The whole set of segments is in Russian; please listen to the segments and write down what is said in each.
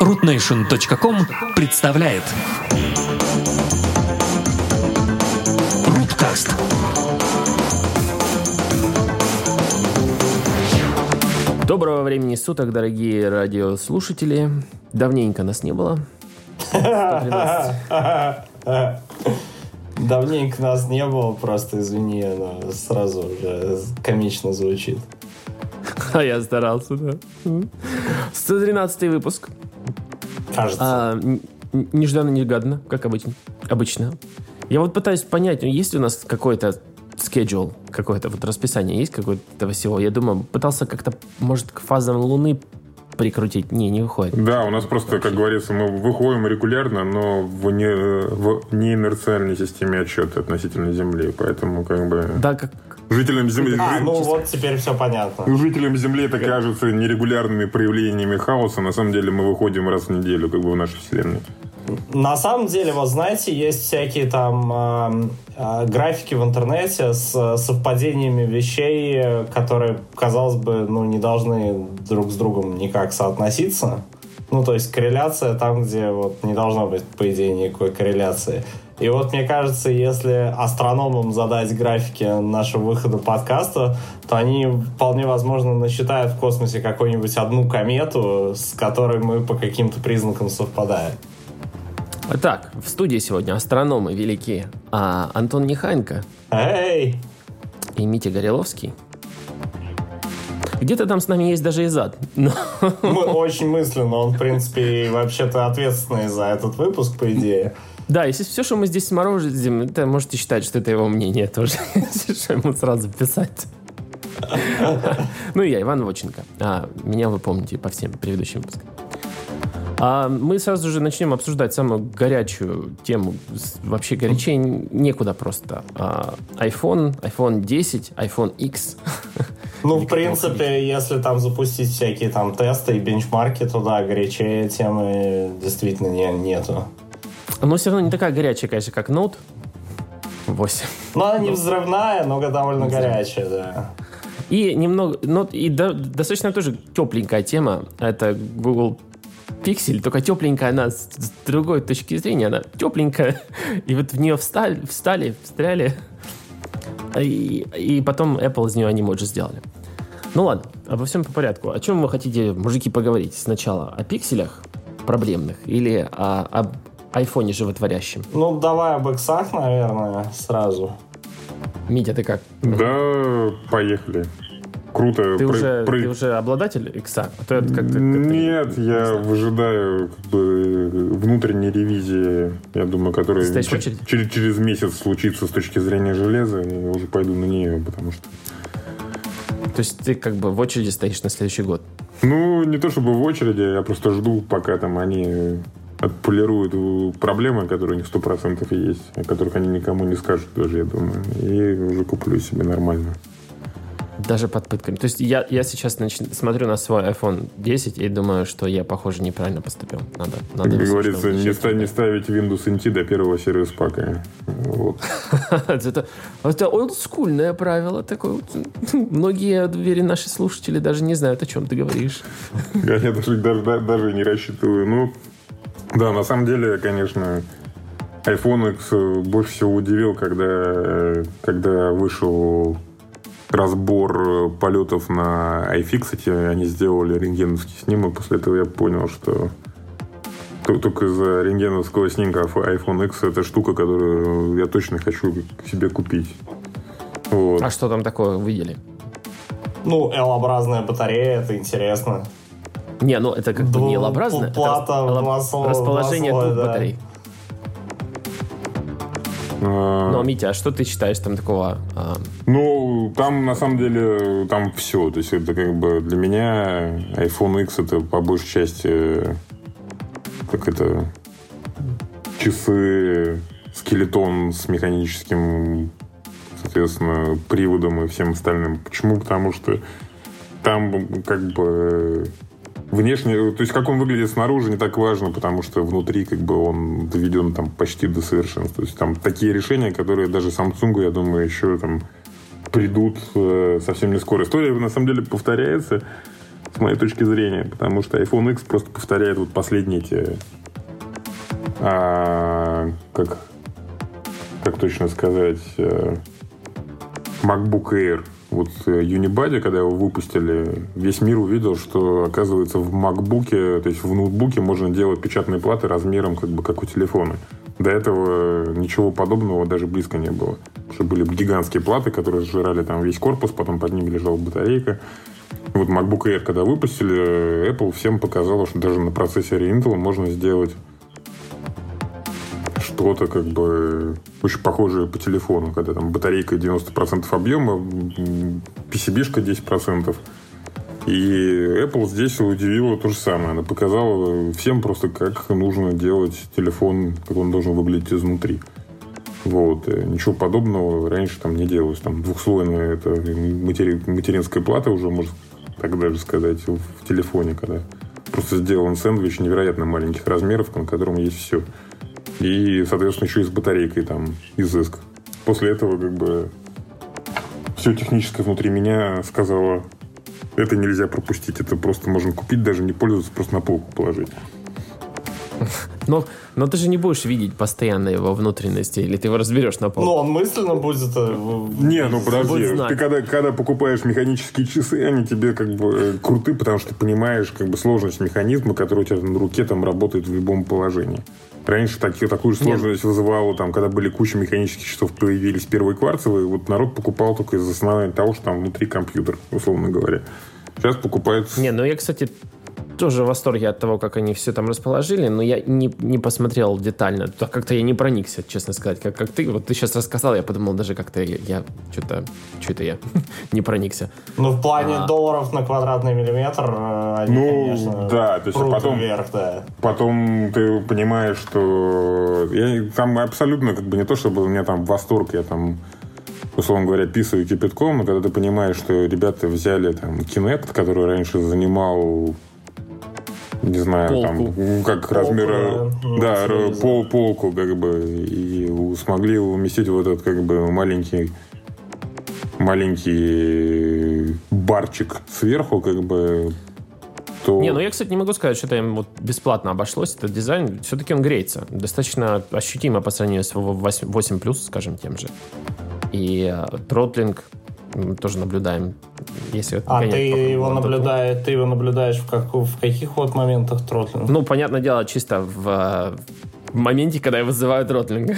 rootnation.com представляет Руткаст Доброго времени суток, дорогие радиослушатели. Давненько нас не было. 113. Давненько нас не было, просто извини, но сразу уже комично звучит. А я старался, да. 113 выпуск. Кажется. А, н- н- нежданно-негаданно, как обычно. обычно. Я вот пытаюсь понять, ну, есть ли у нас какой-то schedule, какое-то вот расписание есть какое-то всего. Я думаю, пытался как-то, может, к фазам Луны прикрутить. Не, не выходит. Да, у нас просто, как говорится, мы выходим регулярно, но в, не, в неинерциальной системе отчета относительно Земли. Поэтому, как бы, Да, как... жителям Земли... А, ну вот теперь все понятно. Жителям Земли это кажется нерегулярными проявлениями хаоса. На самом деле мы выходим раз в неделю, как бы в нашей Вселенной. На самом деле, вот знаете, есть всякие там э, э, графики в интернете с совпадениями вещей, которые, казалось бы, ну, не должны друг с другом никак соотноситься. Ну, то есть корреляция там, где вот не должно быть, по идее, никакой корреляции. И вот мне кажется, если астрономам задать графики нашего выхода подкаста, то они вполне возможно насчитают в космосе какую-нибудь одну комету, с которой мы по каким-то признакам совпадаем. Так, в студии сегодня астрономы великие. А Антон Нехайенко Эй! и Митя Гореловский. Где-то там с нами есть даже Изад. Но Мы очень мысленно, он, в принципе, вообще-то ответственный за этот выпуск, по идее. Да, если все, что мы здесь сморозим, это можете считать, что это его мнение тоже. Что, ему сразу писать. Ну и я, Иван Воченко. А, меня вы помните по всем предыдущим выпускам. А мы сразу же начнем обсуждать самую горячую тему. Вообще горячее некуда просто. А, iPhone, iPhone 10, iPhone X. Ну, в принципе, если там запустить всякие там тесты и бенчмарки туда, горячее темы действительно не, нету. Но все равно не такая горячая, конечно, как Note 8. Ну, она не взрывная, но довольно горячая, да. И немного, ну, и до- достаточно тоже тепленькая тема. Это Google Pixel, только тепленькая она с, с другой точки зрения, она тепленькая. И вот в нее встали, встали, встряли. И, и потом Apple из нее анимоджи сделали. Ну ладно, обо всем по порядку. О чем вы хотите, мужики, поговорить сначала? О пикселях проблемных или о, об айфоне животворящем? Ну, давай об иксах, наверное, сразу. Митя, ты как? Да, поехали. Круто. Ты, Про- уже, про- ты уже обладатель икса? А то я как-то- как-то- Нет, я выжидаю как бы, внутренней ревизии, я думаю, которая через, через месяц случится с точки зрения железа, и я уже пойду на нее, потому что... То есть ты как бы в очереди стоишь на следующий год? Ну, не то чтобы в очереди, я просто жду, пока там они отполируют проблемы, которые у них 100% есть, о которых они никому не скажут даже, я думаю. И уже куплю себе нормально. Даже под пытками. То есть я, я сейчас нач- смотрю на свой iPhone 10 и думаю, что я, похоже, неправильно поступил. Надо, надо Как говорится, не, ста- не ставить Windows NT до первого сервис пака. Вот. это, это олдскульное правило такое. вот. Многие, уверен, наши слушатели даже не знают, о чем ты говоришь. Я даже, даже, да- даже не рассчитываю. Ну, да, на самом деле, конечно, iPhone X больше всего удивил, когда, когда вышел разбор полетов на iFixit, они сделали рентгеновский снимок. После этого я понял, что то- только из-за рентгеновского снимка iPhone X это штука, которую я точно хочу себе купить. Вот. А что там такое видели? Ну, L-образная батарея, это интересно. Не, ну это как бы не это плата рас- расположение двух да. батарей. А, Ну, Митя, а что ты считаешь там такого? а, Ну, там на самом деле там все. То есть это как бы для меня iPhone X это по большей части как это часы, скелетон с механическим, соответственно, приводом и всем остальным. Почему? Потому что там как бы Внешне, то есть как он выглядит снаружи, не так важно, потому что внутри как бы он доведен там почти до совершенства. То есть там такие решения, которые даже Samsung, я думаю, еще там придут э, совсем не скоро. История на самом деле повторяется с моей точки зрения, потому что iPhone X просто повторяет вот последние эти, а, как, как точно сказать, э, MacBook Air. Вот э, Unibody, когда его выпустили, весь мир увидел, что, оказывается, в MacBook, то есть в ноутбуке можно делать печатные платы размером, как бы, как у телефона. До этого ничего подобного даже близко не было. Потому что были гигантские платы, которые сжирали там весь корпус, потом под ними лежала батарейка. Вот MacBook Air, когда выпустили, Apple всем показала, что даже на процессоре Intel можно сделать что-то как бы очень похожее по телефону, когда там батарейка 90% объема, PCB-шка 10%. И Apple здесь удивила то же самое. Она показала всем просто, как нужно делать телефон, как он должен выглядеть изнутри. Вот. Ничего подобного раньше там не делалось. Там двухслойная это матери... материнская плата уже, можно так даже сказать, в телефоне, когда просто сделан сэндвич невероятно маленьких размеров, на котором есть все. И, соответственно, еще и с батарейкой там изыск. После этого как бы все техническое внутри меня сказала, это нельзя пропустить, это просто можно купить, даже не пользоваться, просто на полку положить. Но, но ты же не будешь видеть постоянно его внутренности, или ты его разберешь на пол. Ну, он мысленно будет... Э, не, ну подожди. Ты когда, когда покупаешь механические часы, они тебе как бы э, круты, потому что ты понимаешь как бы сложность механизма, который у тебя на руке там работает в любом положении. Раньше так, такую же сложность Нет. вызывало, там, когда были куча механических часов, появились первые кварцевые, вот народ покупал только из-за основания того, что там внутри компьютер, условно говоря. Сейчас покупают... Не, ну я, кстати, тоже в восторге от того, как они все там расположили, но я не, не посмотрел детально. Как-то я не проникся, честно сказать. Как, как ты, вот ты сейчас рассказал, я подумал, даже как-то я, я что-то, что-то я не проникся. Ну, в плане а... долларов на квадратный миллиметр э, они, ну, конечно, да, то есть потом, вверх, да. Потом ты понимаешь, что я там абсолютно как бы не то, чтобы у меня там восторг, я там условно говоря, писаю кипятком, но когда ты понимаешь, что ребята взяли там Kinect, который раньше занимал не знаю, полку. там, ну, как полку, размера, да, да пол, полку, как бы, и смогли уместить вот этот, как бы, маленький маленький барчик сверху, как бы, то... Не, ну я, кстати, не могу сказать, что это им вот бесплатно обошлось. Этот дизайн, все-таки он греется. Достаточно ощутимо по сравнению с 8, 8 скажем, тем же. И э, тротлинг тоже наблюдаем. Если а ты его наблюдаешь, ты его наблюдаешь в, как, в каких вот моментах тротлинга? Ну, понятное дело, чисто в, в моменте, когда я вызываю тротлинг.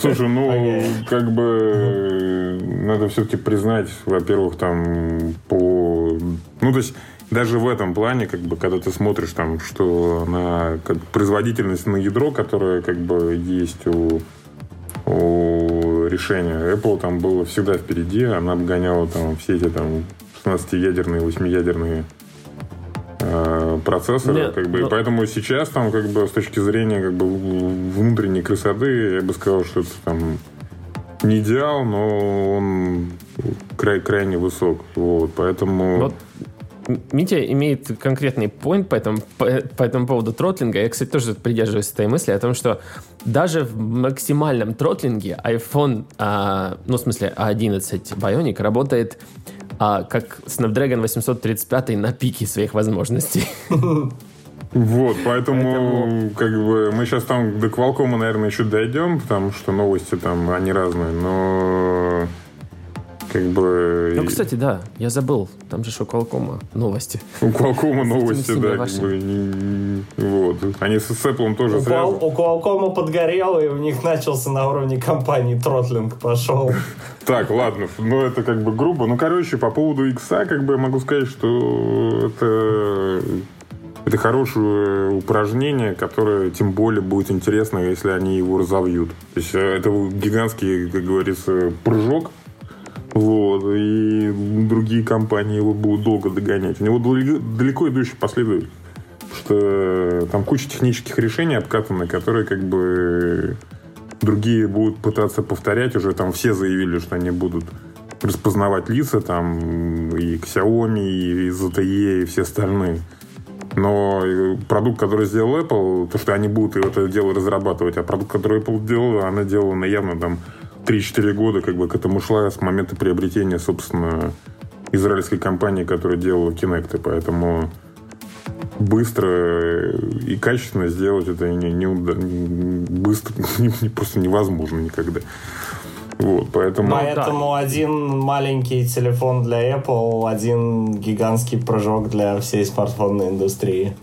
Слушай, ну, okay. как бы надо все-таки признать, во-первых, там по... Ну, то есть даже в этом плане, как бы, когда ты смотришь там, что на как, производительность на ядро, которая как бы есть у у решения. Apple там было всегда впереди, она обгоняла там все эти там 16-ядерные, 8-ядерные э, процессоры, Нет, как бы, но... и поэтому сейчас там, как бы, с точки зрения, как бы, внутренней красоты, я бы сказал, что это там не идеал, но он край, крайне высок, вот, поэтому... Вот Митя имеет конкретный point по этому, по, по этому поводу тротлинга. Я, кстати, тоже придерживаюсь этой мысли о том, что даже в максимальном тротлинге iPhone, а, ну, в смысле, 11 Bionic работает а, как Snapdragon 835 на пике своих возможностей. Вот, поэтому, поэтому, как бы, мы сейчас там до Qualcomm, наверное, еще дойдем, потому что новости там, они разные, но как бы... Ну, кстати, да, я забыл. Там же у Qualcomm новости. У Qualcomm новости, да, как бы, вот. Они с Apple тоже у, Qual, у Qualcomm подгорело, и у них начался на уровне компании тротлинг пошел. Так, ладно, ну это как бы грубо. Ну, короче, по поводу X, как бы могу сказать, что это это хорошее упражнение, которое тем более будет интересно, если они его разовьют. То есть э, это гигантский, как говорится, прыжок вот, и другие компании его будут долго догонять. У него далеко идущие последуют. Потому что там куча технических решений обкатаны, которые как бы другие будут пытаться повторять. Уже там все заявили, что они будут распознавать лица, там и Xiaomi, и ZTE, и все остальные. Но продукт, который сделал Apple, то, что они будут это дело разрабатывать, а продукт, который Apple делал, она делала явно там 3-4 года как бы к этому шла с момента приобретения, собственно, израильской компании, которая делала Kinect, поэтому быстро и качественно сделать это не, не, не быстро не, не, просто невозможно никогда. Вот, поэтому... Поэтому да. один маленький телефон для Apple, один гигантский прыжок для всей смартфонной индустрии.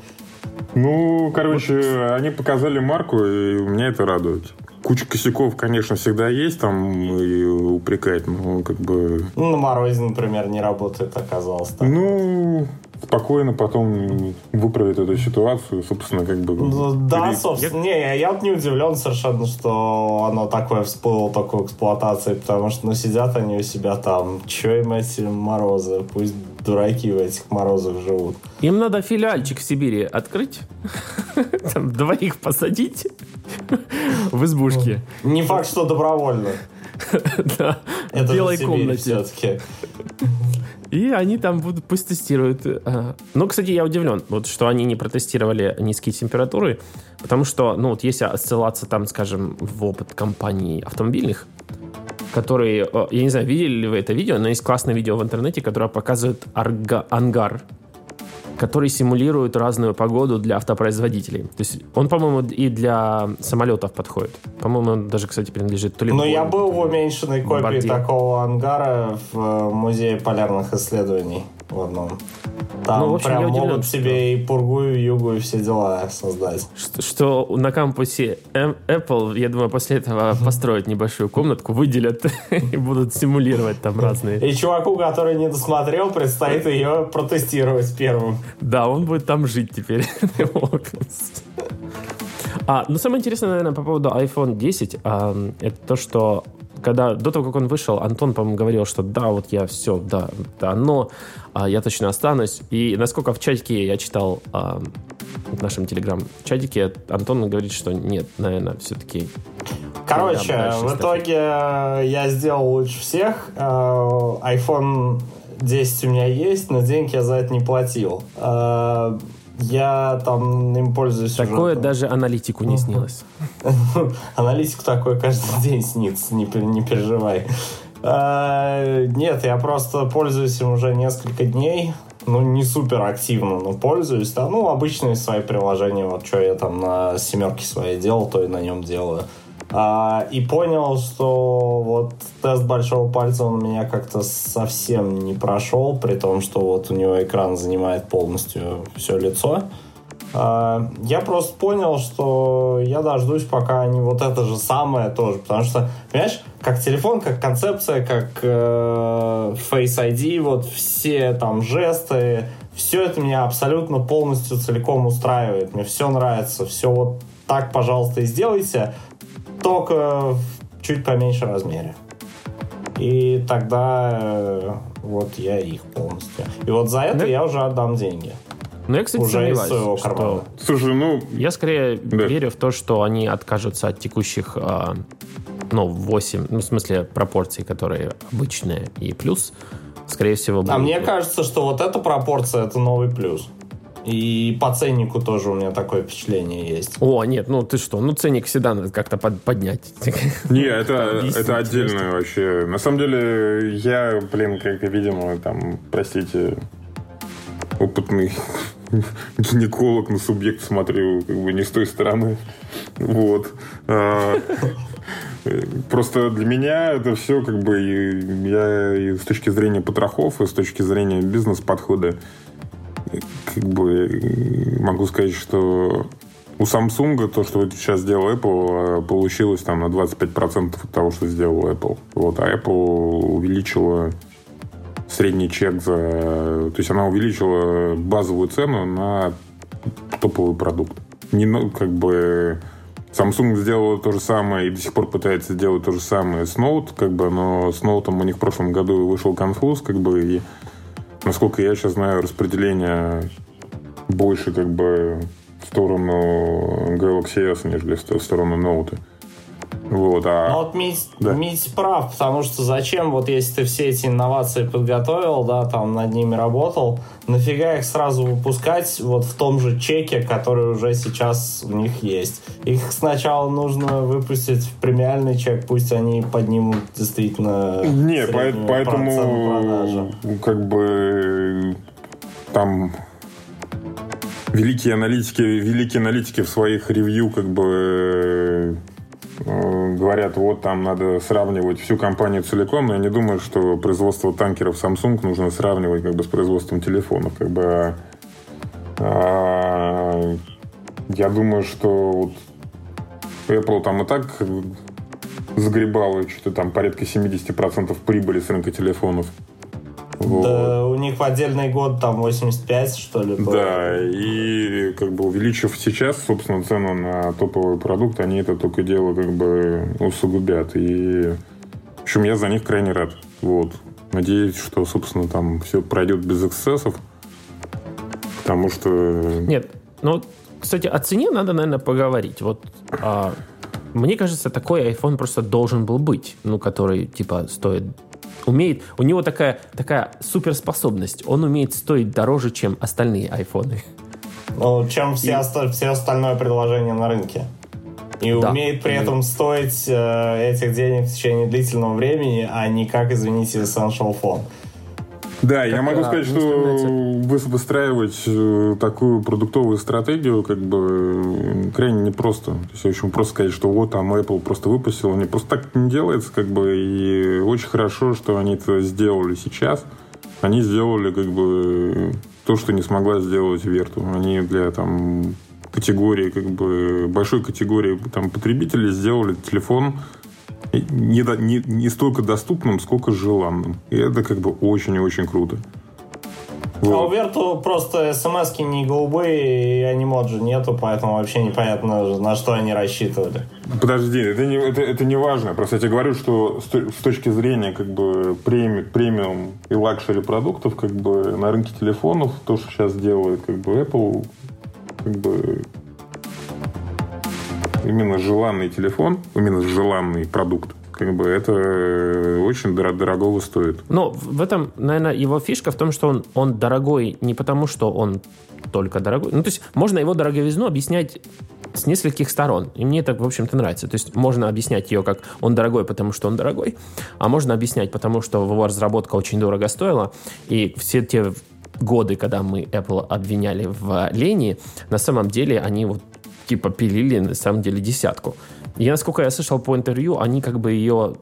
Ну, короче, они показали марку, и меня это радует. Куча косяков, конечно, всегда есть там и упрекать, но как бы... Ну, на морозе, например, не работает, оказалось. Так. Ну, спокойно потом выправить эту ситуацию, собственно, как бы... Ну, да, пере... собственно, не, я, я вот не удивлен совершенно, что оно такое всплыло, такой эксплуатации, потому что, ну, сидят они у себя там, чё им эти морозы, пусть дураки в этих морозах живут. Им надо филиальчик в Сибири открыть, там двоих посадить в избушке. Не факт, что добровольно. Да, в белой комнате. И они там будут, пусть тестируют. Э, ну, кстати, я удивлен, вот, что они не протестировали низкие температуры, потому что, ну, вот если ссылаться там, скажем, в опыт компаний автомобильных, которые, э, я не знаю, видели ли вы это видео, но есть классное видео в интернете, которое показывает арга, ангар который симулирует разную погоду для автопроизводителей. То есть он, по-моему, и для самолетов подходит. По-моему, он даже, кстати, принадлежит то ли... Но я был в уменьшенной копии такого ангара в Музее полярных исследований в одном. Там ну, в общем, прям удивлен, могут себе и пургу, и югу, и все дела создать. Что, что на кампусе Apple, я думаю, после этого построят небольшую комнатку, выделят и будут симулировать там разные. И чуваку, который не досмотрел, предстоит ее протестировать первым. Да, он будет там жить теперь. А, ну, самое интересное, наверное, по поводу iPhone 10, а, это то, что когда до того, как он вышел, Антон, по-моему, говорил, что да, вот я все, да, да, но я точно останусь. И насколько в чатике я читал а, в нашем телеграм-чатике, Антон говорит, что нет, наверное, все-таки... Короче, в итоге я сделал лучше всех. А, iPhone 10 у меня есть, но денег я за это не платил. А, я там им пользуюсь Такое уже, даже аналитику не снилось. Аналитику такое каждый день снится, не, не переживай. А, нет, я просто пользуюсь им уже несколько дней. Ну, не супер активно, но пользуюсь. Ну, обычные свои приложения. Вот что я там на семерке своей делал, то и на нем делаю. А, и понял, что вот тест большого пальца он у меня как-то совсем не прошел, при том, что вот у него экран занимает полностью все лицо. Я просто понял, что я дождусь, пока они вот это же самое тоже, потому что, понимаешь, как телефон, как концепция, как э, Face ID, вот все там жесты, все это меня абсолютно полностью целиком устраивает. Мне все нравится, все вот так, пожалуйста, и сделайте только в чуть поменьше размере. И тогда э, вот я их полностью. И вот за это да? я уже отдам деньги. Ну, я, кстати, уже сомневаюсь, из что... Слушай, ну... Я скорее да. верю в то, что они откажутся от текущих, э, ну, 8, ну, в смысле, пропорций, которые обычные, и плюс, скорее всего... А мне кажется, что вот эта пропорция — это новый плюс. И по ценнику тоже у меня такое впечатление есть. О, нет, ну ты что, ну ценник всегда надо как-то под, поднять. Не, это, это отдельно вообще. На самом деле, я, блин, как видимо, там, простите, опытный гинеколог на субъект смотрю как бы не с той стороны. Вот. А, просто для меня это все как бы я и с точки зрения потрохов, и с точки зрения бизнес-подхода как бы могу сказать, что у Samsung то, что сейчас сделал Apple, получилось там на 25% от того, что сделал Apple. Вот, а Apple увеличила средний чек за... То есть она увеличила базовую цену на топовый продукт. Не, ну, как бы... Samsung сделала то же самое и до сих пор пытается сделать то же самое с Note, как бы, но с Note у них в прошлом году вышел конфуз, как бы, и насколько я сейчас знаю, распределение больше как бы в сторону Galaxy S, нежели в сторону Note. Вот, а... Ну вот Мить, Да. Мить прав, потому что зачем, вот если ты все эти инновации подготовил, да, там над ними работал, нафига их сразу выпускать вот в том же чеке, который уже сейчас у них есть. Их сначала нужно выпустить в премиальный чек, пусть они поднимут действительно Не, по- поэтому как бы там великие аналитики, великие аналитики в своих ревью как бы говорят, вот там надо сравнивать всю компанию целиком, но я не думаю, что производство танкеров Samsung нужно сравнивать как бы с производством телефонов. Как бы, а, а, я думаю, что вот Apple там и так загребала что-то там порядка 70% прибыли с рынка телефонов. Вот. Да, у них в отдельный год там 85, что ли, было. Да, и как бы увеличив сейчас, собственно, цену на топовый продукт, они это только дело как бы усугубят. И, в общем, я за них крайне рад. Вот. Надеюсь, что, собственно, там все пройдет без эксцессов. Потому что... Нет, ну, кстати, о цене надо, наверное, поговорить. Вот а, мне кажется, такой iPhone просто должен был быть, ну, который, типа, стоит умеет, у него такая, такая суперспособность, он умеет стоить дороже, чем остальные айфоны. Ну, чем все, оста- все остальное предложение на рынке. И Да. умеет при этом стоить э, этих денег в течение длительного времени, а не как, извините, Essential Phone. Да, я могу сказать, что выстраивать э, такую продуктовую стратегию как бы э, крайне непросто. То есть очень просто сказать, что вот там Apple просто выпустил, не просто так не делается, как бы, и очень хорошо, что они это сделали сейчас. Они сделали как бы то, что не смогла сделать Верту. Они для там категории, как бы большой категории там потребителей сделали телефон не, не, не столько доступным, сколько желанным. И это как бы очень и очень круто. А у Вот. Vertu просто смс не голубые, и Animoji нету, поэтому вообще непонятно, на что они рассчитывали. Подожди, это не, это, это не важно. Просто я тебе говорю, что с, то- с точки зрения как бы преми- премиум и luxury продуктов, как бы на рынке телефонов, то, что сейчас делает как бы Apple, как бы именно желанный телефон, именно желанный продукт, как бы это очень дор- дорогого стоит. Но в этом, наверное, его фишка в том, что он, он дорогой не потому, что он только дорогой. Ну, то есть можно его дороговизну объяснять с нескольких сторон. И мне это, в общем-то, нравится. То есть можно объяснять ее как он дорогой, потому что он дорогой, а можно объяснять, потому что его разработка очень дорого стоила, и все те годы, когда мы Apple обвиняли в лени, на самом деле они вот типа пилили на самом деле десятку. И насколько я слышал по интервью, они как бы ее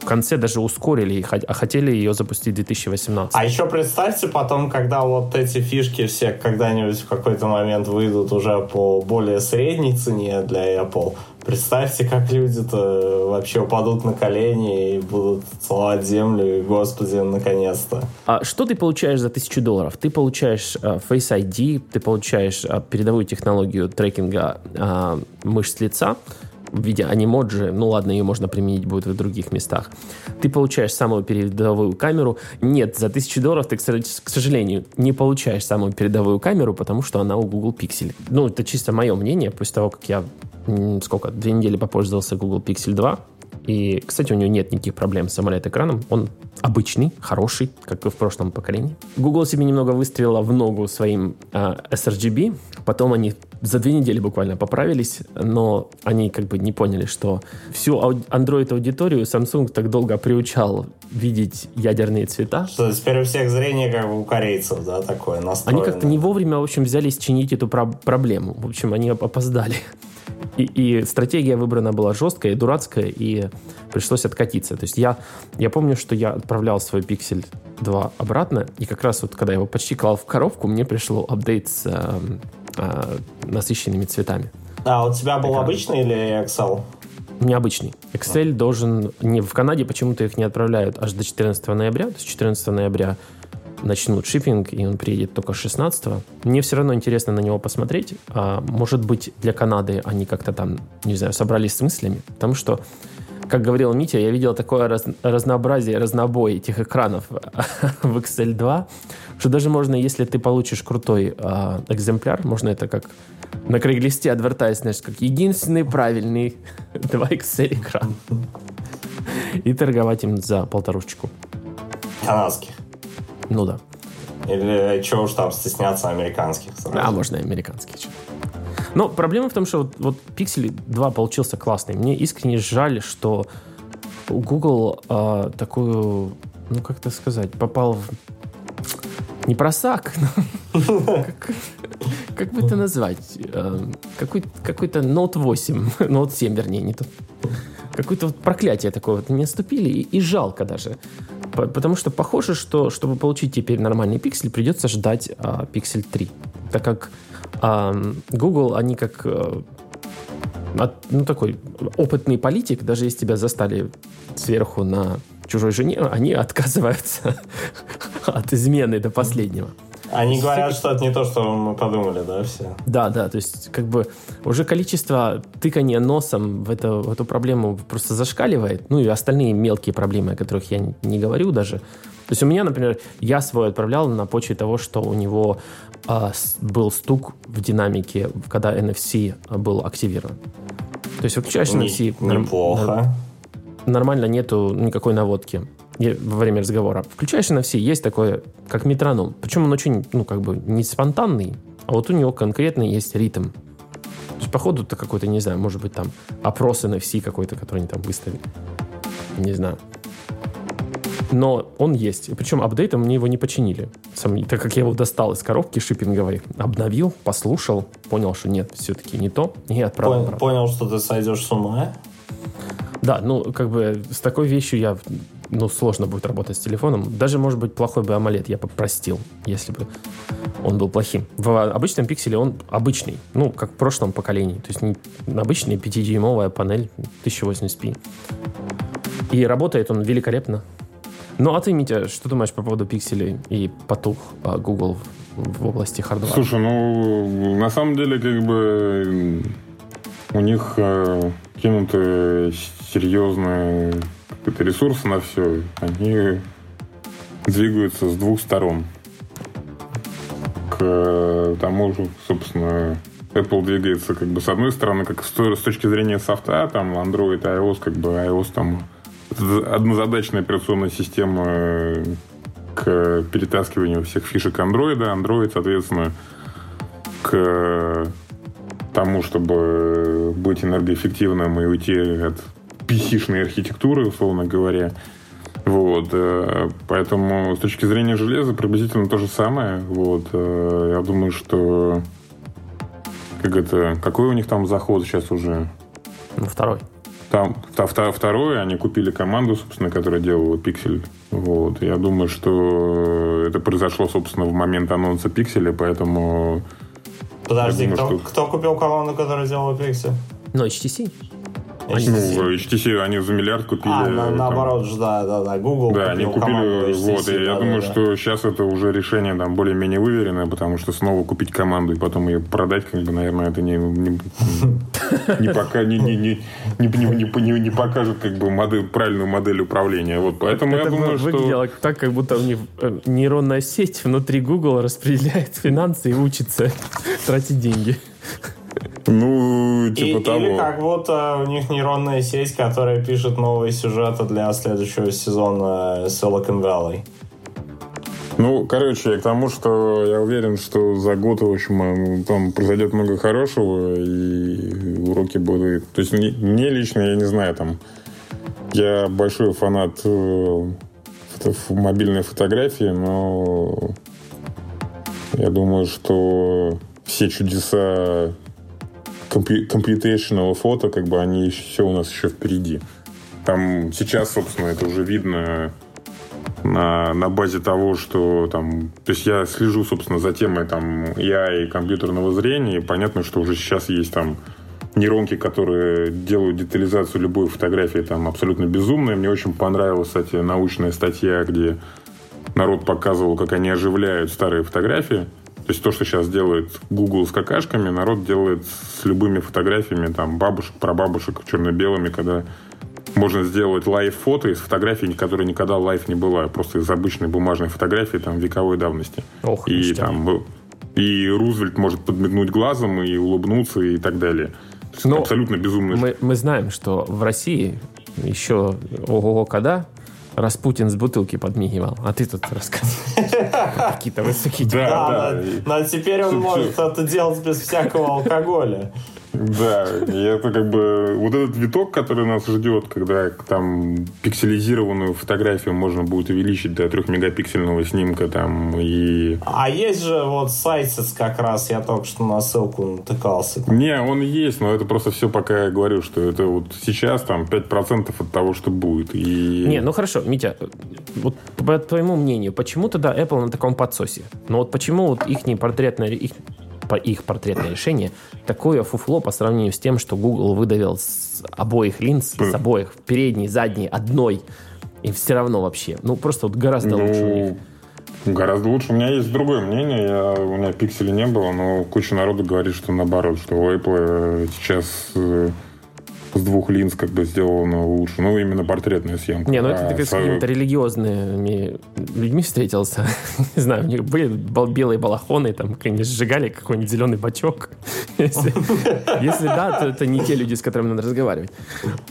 в конце даже ускорили, а хотели ее запустить в 2018. А еще представьте потом, когда вот эти фишки все когда-нибудь в какой-то момент выйдут уже по более средней цене для Apple. Представьте, как люди-то вообще упадут на колени и будут целовать землю, и, господи, наконец-то. А что ты получаешь за тысячу долларов? Ты получаешь э, Face ID, ты получаешь э, передовую технологию трекинга э, мышц лица в виде анимоджи. Ну ладно, ее можно применить будет в других местах. Ты получаешь самую передовую камеру. Нет, за тысячу долларов ты, к сожалению, не получаешь самую передовую камеру, потому что она у Google Pixel. Ну, это чисто мое мнение, после того, как я сколько, две недели попользовался Google Pixel 2, и, кстати, у него нет никаких проблем с AMOLED-экраном. Он обычный, хороший, как и в прошлом поколении. Google себе немного выстрелила в ногу своим а, sRGB. Потом они за две недели буквально поправились, но они как бы не поняли, что всю ау- Android-аудиторию Samsung так долго приучал видеть ядерные цвета, Что теперь у всех зрение как у корейцев, да, такое настроено. они как-то не вовремя, в общем, взялись чинить эту про- проблему. В общем, они оп- опоздали. И, и стратегия выбрана была жесткая и дурацкая, и пришлось откатиться. То есть я, я помню, что я отправлял свой Pixel 2 обратно, и как раз вот когда я его почти клал в коробку, мне пришло апдейт с э, э, насыщенными цветами. А у тебя был Экран. обычный или Excel? Необычный. Excel должен... Не, в Канаде почему-то их не отправляют аж до 14 ноября. То есть 14 ноября начнут шиппинг, и он приедет только 16 Мне все равно интересно на него посмотреть. А, может быть, для Канады они как-то там, не знаю, собрались с мыслями. Потому что, как говорил Митя, я видел такое раз- разнообразие, разнобой этих экранов в Excel 2, что даже можно, если ты получишь крутой э, экземпляр, можно это как на Крейглисте адвертайз, знаешь, как единственный правильный 2 XL экран. И торговать им за полторушечку. Канадских. Ну да. Или что уж там стесняться американских. Сразу. А, можно и американские. Но проблема в том, что вот, вот Pixel 2 получился классный. Мне искренне жаль, что Google а, такую, ну как это сказать, попал в... Не просак, но как, бы это назвать? Э, Какой, какой-то Note 8, Note 7, вернее, не тот. Какое-то вот проклятие такое вот не наступили, и, жалко даже. По- Потому что похоже, что чтобы получить теперь нормальный пиксель, придется ждать а, Pixel 3. Так как а, Google, они как э, ну, такой опытный политик, даже если тебя застали сверху на чужой жене, они отказываются от измены до последнего. Они говорят, что это не то, что мы подумали, да, все. Да, да, то есть как бы уже количество тыкания носом в, это, в эту проблему просто зашкаливает. Ну и остальные мелкие проблемы, о которых я не, говорю даже. То есть у меня, например, я свой отправлял на почве того, что у него был стук в динамике, когда NFC был активирован. То есть выключаешь NFC, неплохо. нормально нету никакой наводки во время разговора. Включаешь NFC, есть такое, как метроном. Причем он очень, ну, как бы не спонтанный, а вот у него конкретно есть ритм. То есть, походу, это какой-то, не знаю, может быть, там опрос NFC какой-то, который они там выставили. Не знаю. Но он есть. Причем апдейтом мне его не починили. Сам, так как я его достал из коробки шиппинговой, обновил, послушал, понял, что нет, все-таки не то, и отправил Пон- обратно. Понял, что ты сойдешь с ума. Да, ну, как бы с такой вещью я, ну, сложно будет работать с телефоном. Даже, может быть, плохой бы AMOLED я бы простил, если бы он был плохим. В обычном пикселе он обычный, ну, как в прошлом поколении. То есть не обычная 5-дюймовая панель 1080p. И работает он великолепно. Ну, а ты, Митя, что думаешь по поводу пикселей и потух а, Google в, области хардвара? Слушай, ну, на самом деле, как бы, у них э, кинуты серьезные какие-то ресурсы на все. Они двигаются с двух сторон. К тому же, собственно, Apple двигается как бы с одной стороны, как с с точки зрения софта, там Android, iOS, как бы iOS там однозадачная операционная система э, к перетаскиванию всех фишек Android. Android, соответственно, к тому, чтобы быть энергоэффективным и уйти от PC-шной архитектуры, условно говоря. Вот, э, поэтому с точки зрения железа приблизительно то же самое. Вот, э, я думаю, что как это, какой у них там заход сейчас уже? Ну, второй. Там та- второе, они купили команду, собственно, которая делала Пиксель. Вот. Я думаю, что это произошло, собственно, в момент анонса Пикселя, поэтому Подожди, думаю, кто, что- кто купил команду, которая делала Pixel? Но HTC. Ну, HTC они за миллиард купили. А, на- там, наоборот же, да, да, да. Google Да, они купили, HTC, вот, и я да, думаю, да, да. что сейчас это уже решение там более-менее выверенное, потому что снова купить команду и потом ее продать, как бы, наверное, это не, не, не пока не, не, не, не, не, не- не покажет как бы модель, правильную модель управления. Вот, поэтому я Это думаю, вы- что... выглядело так, как будто у них э, нейронная сеть внутри Google распределяет финансы и учится тратить деньги. Ну, И- типа того. Или как будто у них нейронная сеть, которая пишет новые сюжеты для следующего сезона Silicon Valley. Ну, короче, к тому, что я уверен, что за год, в общем, э, там произойдет много хорошего, и уроки будут... То есть мне, лично, я не знаю, там... Я большой фанат э, фото- мобильной фотографии, но я думаю, что все чудеса компью- фото, как бы они все у нас еще впереди. Там сейчас, собственно, это уже видно на, на базе того, что там... То есть я слежу, собственно, за темой там AI и компьютерного зрения, и понятно, что уже сейчас есть там нейронки, которые делают детализацию любой фотографии там абсолютно безумные. Мне очень понравилась, кстати, научная статья, где народ показывал, как они оживляют старые фотографии. То есть то, что сейчас делает Google с какашками, народ делает с любыми фотографиями там бабушек, прабабушек черно-белыми, когда можно сделать live-фото из фотографий, которые никогда live не была, просто из обычной бумажной фотографии там вековой давности. Ох, и ништяк. там и Рузвельт может подмигнуть глазом и улыбнуться и так далее. То есть Но абсолютно безумный. Мы, мы знаем, что в России еще ого-го когда Распутин с бутылки подмигивал, а ты тут рассказываешь. Какие-то высокие Да, Да, но, теперь он может это делать без всякого алкоголя. Да, и это как бы вот этот виток, который нас ждет, когда там пикселизированную фотографию можно будет увеличить до 3-мегапиксельного снимка там и... А есть же вот сайтец как раз, я только что на ссылку натыкался. Не, он есть, но это просто все пока я говорю, что это вот сейчас там 5% от того, что будет. И... Не, ну хорошо, Митя, вот по твоему мнению, почему тогда Apple на таком подсосе? Ну вот почему вот их портретное, их, по их портретное решение такое фуфло по сравнению с тем, что Google выдавил с обоих линз, с обоих, передней, задней, одной, и все равно вообще. Ну просто вот гораздо лучше у них. Ну, гораздо лучше. У меня есть другое мнение. Я, у меня пикселей не было, но куча народу говорит, что наоборот, что у Apple сейчас э, с двух линз как бы сделано лучше. Ну, именно портретная съемка. Не, ну это А ты с какими-то религиозными людьми встретился. Не знаю, у них были белые балахоны, там, они сжигали какой-нибудь зеленый бачок. Если, да, то это не те люди, с которыми надо разговаривать.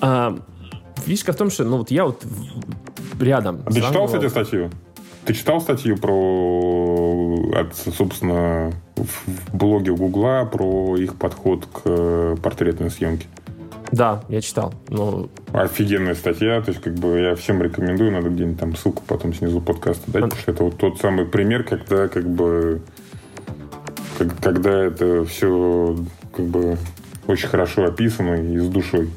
А, фишка в том, что ну вот я вот рядом. А Ты читал, кстати, статью? Ты читал статью про, от, собственно, в блоге Гугла про их подход к э, портретной съемке? Да, я читал. Ну, Офигенная статья, то есть как бы я всем рекомендую, надо где-нибудь там ссылку потом снизу подкаста дать, потому что это вот тот самый пример, когда как бы как- когда это все как бы очень хорошо описано и с душой.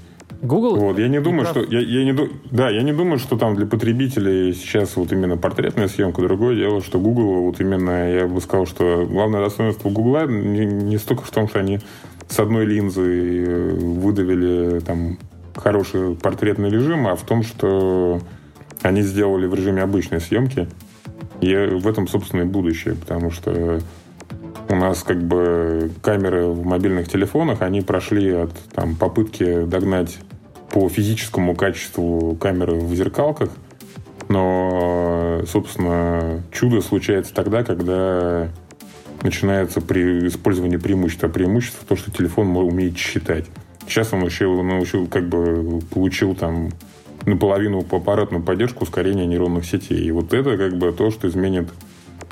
Google... Вот, я не думаю, что я, я не да, я не думаю, что там для потребителей сейчас вот именно портретная съемка. Другое дело, что Google вот именно, я бы сказал, что главное достоинство Google не, не столько в том, что они с одной линзы э, выдавили там хороший портретный режим, а в том, что они сделали в режиме обычной съемки. И в этом, собственно, и будущее, потому что у нас как бы камеры в мобильных телефонах, они прошли от там, попытки догнать по физическому качеству камеры в зеркалках, но, собственно, чудо случается тогда, когда начинается при использовании преимущества. Преимущество то, что телефон умеет считать. Сейчас он еще научил, как бы получил там наполовину по аппаратную поддержку ускорения нейронных сетей. И вот это как бы то, что изменит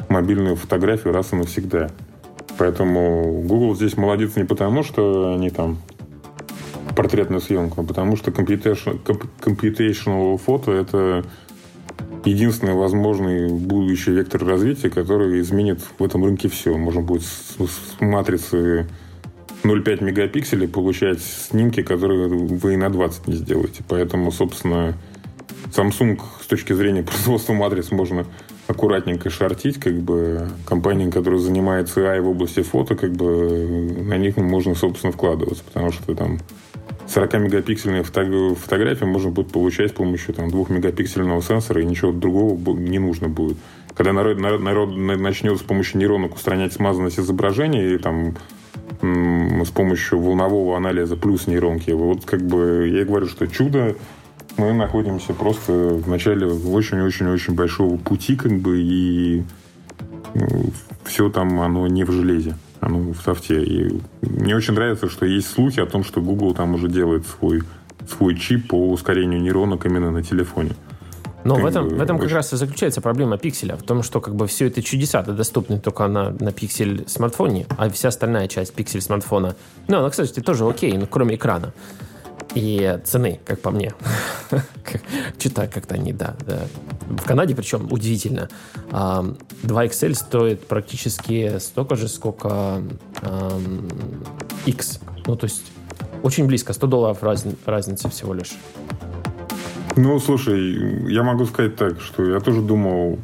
мобильную фотографию раз и навсегда. Поэтому Google здесь молодец не потому, что они там портретную съемку, а потому что computation, comp- computational фото это единственный возможный будущий вектор развития, который изменит в этом рынке все. Можно будет с, с матрицы 0,5 мегапикселей получать снимки, которые вы и на 20 не сделаете. Поэтому, собственно, Samsung с точки зрения производства матриц можно аккуратненько шортить, как бы компании, которые занимаются AI в области фото, как бы на них можно, собственно, вкладываться, потому что там 40-мегапиксельные фото- фотографии можно будет получать с помощью там, 2-мегапиксельного сенсора, и ничего другого не нужно будет. Когда народ, народ, народ на- начнет с помощью нейронок устранять смазанность изображения и там с помощью волнового анализа плюс нейронки, вот как бы я говорю, что чудо мы находимся просто в начале очень-очень-очень большого пути, как бы, и все там, оно не в железе, оно в софте. И мне очень нравится, что есть слухи о том, что Google там уже делает свой, свой чип по ускорению нейронок именно на телефоне. Но Как в этом, бы в этом как раз и заключается проблема пикселя. В том, что как бы все это чудеса доступны только на, на пиксель смартфоне, а вся остальная часть пиксель смартфона, ну, она, кстати, тоже окей, но кроме экрана. И цены, как по мне. Что-то как-то они, да, да. В Канаде, причем, удивительно, а, 2 XL стоит практически столько же, сколько X. Ну, то есть очень близко, 100 долларов разни- разница всего лишь. Ну, слушай, я могу сказать так, что я тоже думал,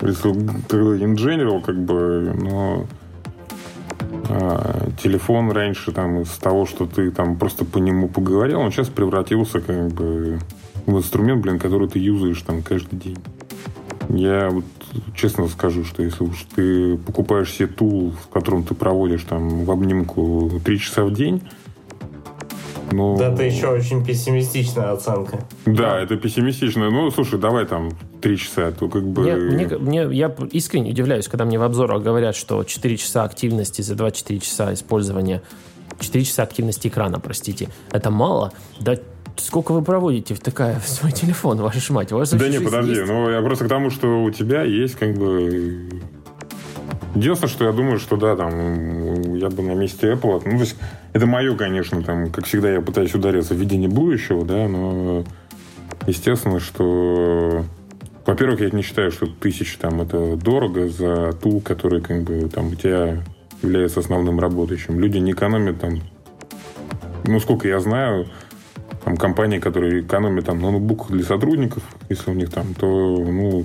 если general, как бы, но телефон раньше там из того, что ты там просто по нему поговорил, он сейчас превратился как бы в инструмент, блин, который ты юзаешь там каждый день. Я вот честно скажу, что если уж ты покупаешь себе тул, в котором ты проводишь там в обнимку три часа в день, Ну, Да, это еще очень пессимистичная оценка. Да, это пессимистично. Ну, слушай, давай там три часа, то как бы... Мне, мне, мне- я искренне удивляюсь, когда мне в обзорах говорят, что 4 часа активности за 24 часа использования, 4 часа активности экрана, простите, это мало. Да сколько вы проводите, втыкая в свой телефон, ваша мать? У вас Да не, подожди, есть? ну я просто к тому, что у тебя есть как бы... Единственное, что я думаю, что да, там, я бы на месте Apple, ну, то есть, это мое, конечно, там, как всегда, я пытаюсь удариться в видение будущего, да, но естественно, что, во-первых, я не считаю, что тысяча там это дорого за тул, который как бы там у тебя является основным работающим. Люди не экономят там, ну, сколько я знаю, там компании, которые экономят там на ноутбуках для сотрудников, если у них там, то, ну,